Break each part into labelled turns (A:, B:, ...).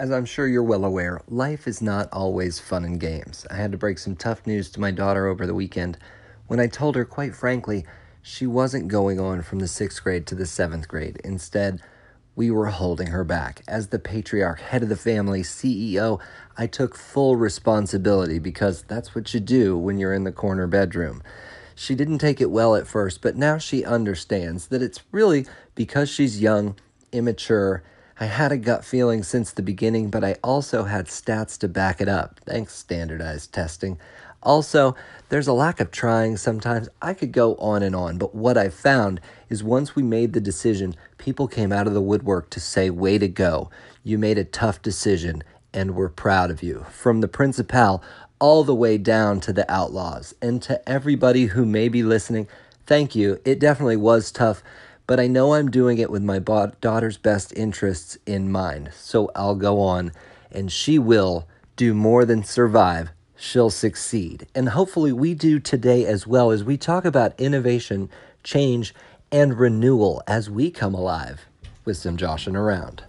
A: As I'm sure you're well aware, life is not always fun and games. I had to break some tough news to my daughter over the weekend when I told her, quite frankly, she wasn't going on from the sixth grade to the seventh grade. Instead, we were holding her back. As the patriarch, head of the family, CEO, I took full responsibility because that's what you do when you're in the corner bedroom. She didn't take it well at first, but now she understands that it's really because she's young, immature, I had a gut feeling since the beginning, but I also had stats to back it up. Thanks, standardized testing. Also, there's a lack of trying sometimes. I could go on and on, but what I found is once we made the decision, people came out of the woodwork to say, Way to go. You made a tough decision, and we're proud of you. From the principal all the way down to the outlaws. And to everybody who may be listening, thank you. It definitely was tough but I know I'm doing it with my daughter's best interests in mind. So I'll go on, and she will do more than survive. She'll succeed. And hopefully, we do today as well as we talk about innovation, change, and renewal as we come alive with some joshing around.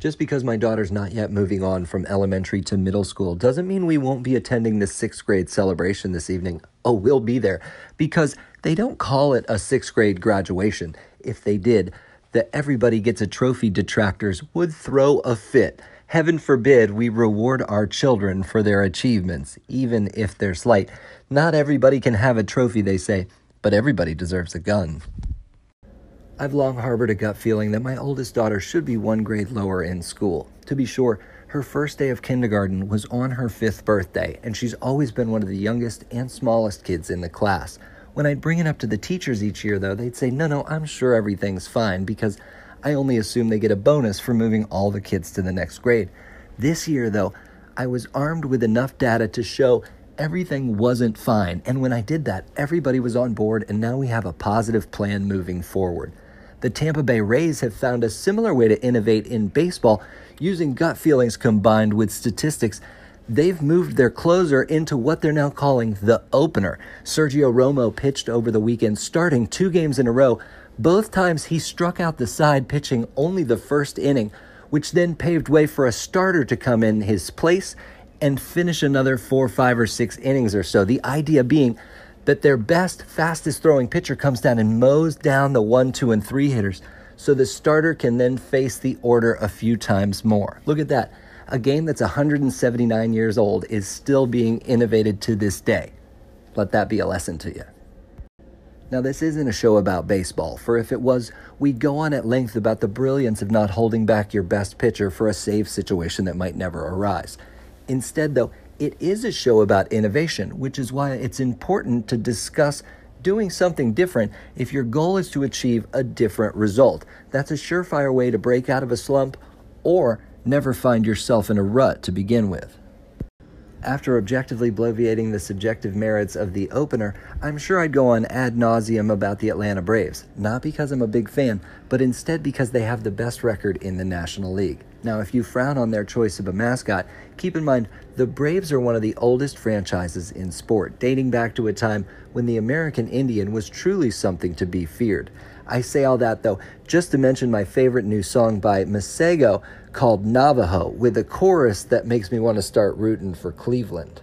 A: Just because my daughter's not yet moving on from elementary to middle school doesn't mean we won't be attending the sixth grade celebration this evening. Oh, we'll be there because they don't call it a sixth grade graduation. If they did, the everybody gets a trophy detractors would throw a fit. Heaven forbid we reward our children for their achievements, even if they're slight. Not everybody can have a trophy, they say, but everybody deserves a gun. I've long harbored a gut feeling that my oldest daughter should be one grade lower in school. To be sure, her first day of kindergarten was on her fifth birthday, and she's always been one of the youngest and smallest kids in the class. When I'd bring it up to the teachers each year, though, they'd say, no, no, I'm sure everything's fine because I only assume they get a bonus for moving all the kids to the next grade. This year, though, I was armed with enough data to show everything wasn't fine. And when I did that, everybody was on board, and now we have a positive plan moving forward. The Tampa Bay Rays have found a similar way to innovate in baseball using gut feelings combined with statistics they've moved their closer into what they're now calling the opener. Sergio Romo pitched over the weekend, starting two games in a row. Both times he struck out the side, pitching only the first inning, which then paved way for a starter to come in his place and finish another four, five, or six innings or so. The idea being that their best, fastest throwing pitcher comes down and mows down the one, two, and three hitters so the starter can then face the order a few times more. Look at that. A game that's 179 years old is still being innovated to this day. Let that be a lesson to you. Now, this isn't a show about baseball, for if it was, we'd go on at length about the brilliance of not holding back your best pitcher for a save situation that might never arise. Instead, though, it is a show about innovation, which is why it's important to discuss doing something different if your goal is to achieve a different result. That's a surefire way to break out of a slump or never find yourself in a rut to begin with. After objectively bloviating the subjective merits of the opener, I'm sure I'd go on ad nauseum about the Atlanta Braves, not because I'm a big fan, but instead because they have the best record in the National League. Now, if you frown on their choice of a mascot, keep in mind the Braves are one of the oldest franchises in sport, dating back to a time when the American Indian was truly something to be feared. I say all that though, just to mention my favorite new song by Masego called Navajo, with a chorus that makes me want to start rooting for Cleveland.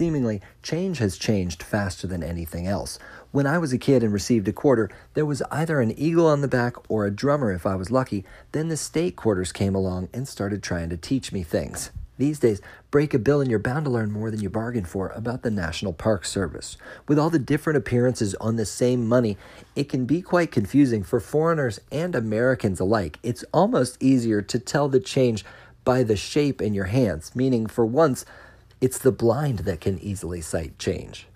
A: Seemingly, change has changed faster than anything else. When I was a kid and received a quarter, there was either an eagle on the back or a drummer if I was lucky. Then the state quarters came along and started trying to teach me things. These days, break a bill and you're bound to learn more than you bargained for about the National Park Service. With all the different appearances on the same money, it can be quite confusing for foreigners and Americans alike. It's almost easier to tell the change by the shape in your hands, meaning for once, it's the blind that can easily sight change.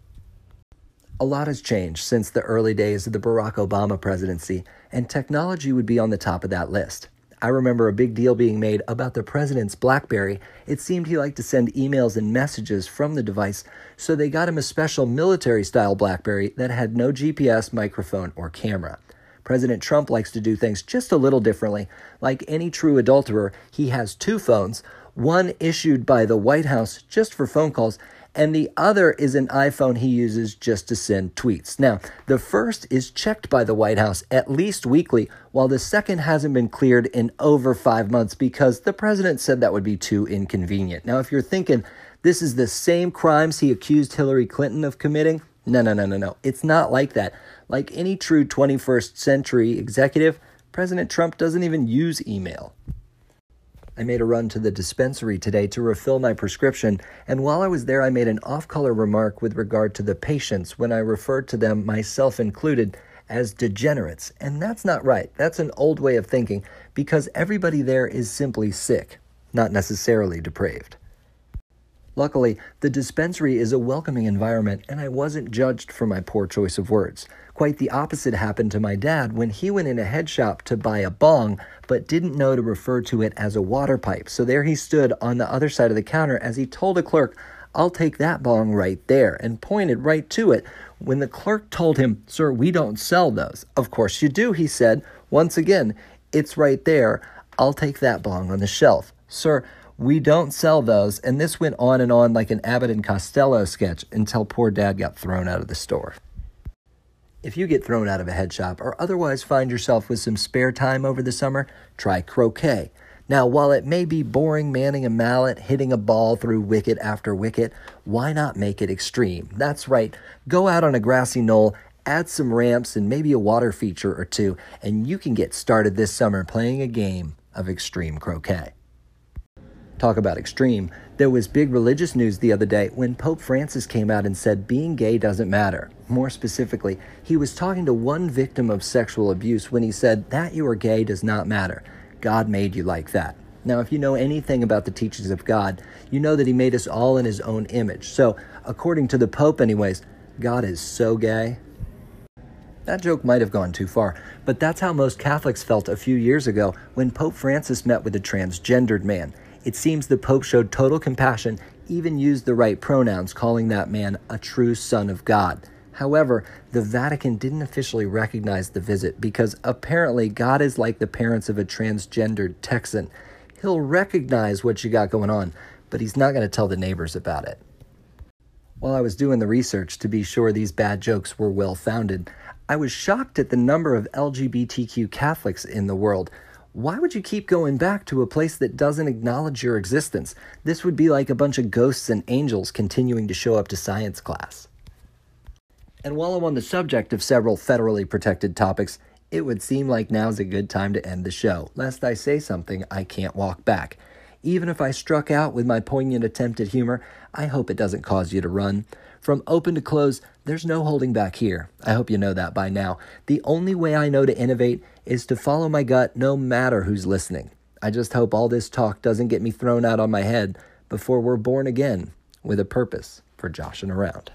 A: A lot has changed since the early days of the Barack Obama presidency, and technology would be on the top of that list. I remember a big deal being made about the president's Blackberry. It seemed he liked to send emails and messages from the device, so they got him a special military style Blackberry that had no GPS, microphone, or camera. President Trump likes to do things just a little differently. Like any true adulterer, he has two phones one issued by the White House just for phone calls, and the other is an iPhone he uses just to send tweets. Now, the first is checked by the White House at least weekly, while the second hasn't been cleared in over five months because the president said that would be too inconvenient. Now, if you're thinking this is the same crimes he accused Hillary Clinton of committing, no, no, no, no, no. It's not like that. Like any true 21st century executive, President Trump doesn't even use email. I made a run to the dispensary today to refill my prescription, and while I was there, I made an off color remark with regard to the patients when I referred to them, myself included, as degenerates. And that's not right. That's an old way of thinking because everybody there is simply sick, not necessarily depraved. Luckily, the dispensary is a welcoming environment, and I wasn't judged for my poor choice of words. Quite the opposite happened to my dad when he went in a head shop to buy a bong, but didn't know to refer to it as a water pipe. So there he stood on the other side of the counter as he told a clerk, I'll take that bong right there, and pointed right to it. When the clerk told him, Sir, we don't sell those. Of course you do, he said. Once again, it's right there. I'll take that bong on the shelf. Sir, we don't sell those. And this went on and on like an Abbott and Costello sketch until poor dad got thrown out of the store. If you get thrown out of a head shop or otherwise find yourself with some spare time over the summer, try croquet. Now, while it may be boring manning a mallet, hitting a ball through wicket after wicket, why not make it extreme? That's right. Go out on a grassy knoll, add some ramps and maybe a water feature or two, and you can get started this summer playing a game of extreme croquet. Talk about extreme. There was big religious news the other day when Pope Francis came out and said being gay doesn't matter. More specifically, he was talking to one victim of sexual abuse when he said that you are gay does not matter. God made you like that. Now, if you know anything about the teachings of God, you know that He made us all in His own image. So, according to the Pope, anyways, God is so gay. That joke might have gone too far, but that's how most Catholics felt a few years ago when Pope Francis met with a transgendered man. It seems the Pope showed total compassion, even used the right pronouns, calling that man a true son of God. However, the Vatican didn't officially recognize the visit because apparently God is like the parents of a transgendered Texan. He'll recognize what you got going on, but he's not going to tell the neighbors about it. While I was doing the research to be sure these bad jokes were well founded, I was shocked at the number of LGBTQ Catholics in the world why would you keep going back to a place that doesn't acknowledge your existence? This would be like a bunch of ghosts and angels continuing to show up to science class. And while I'm on the subject of several federally protected topics, it would seem like now's a good time to end the show, lest I say something I can't walk back. Even if I struck out with my poignant attempt at humor, I hope it doesn't cause you to run. From open to close, there's no holding back here. I hope you know that by now. The only way I know to innovate is to follow my gut no matter who's listening. I just hope all this talk doesn't get me thrown out on my head before we're born again with a purpose for joshing around.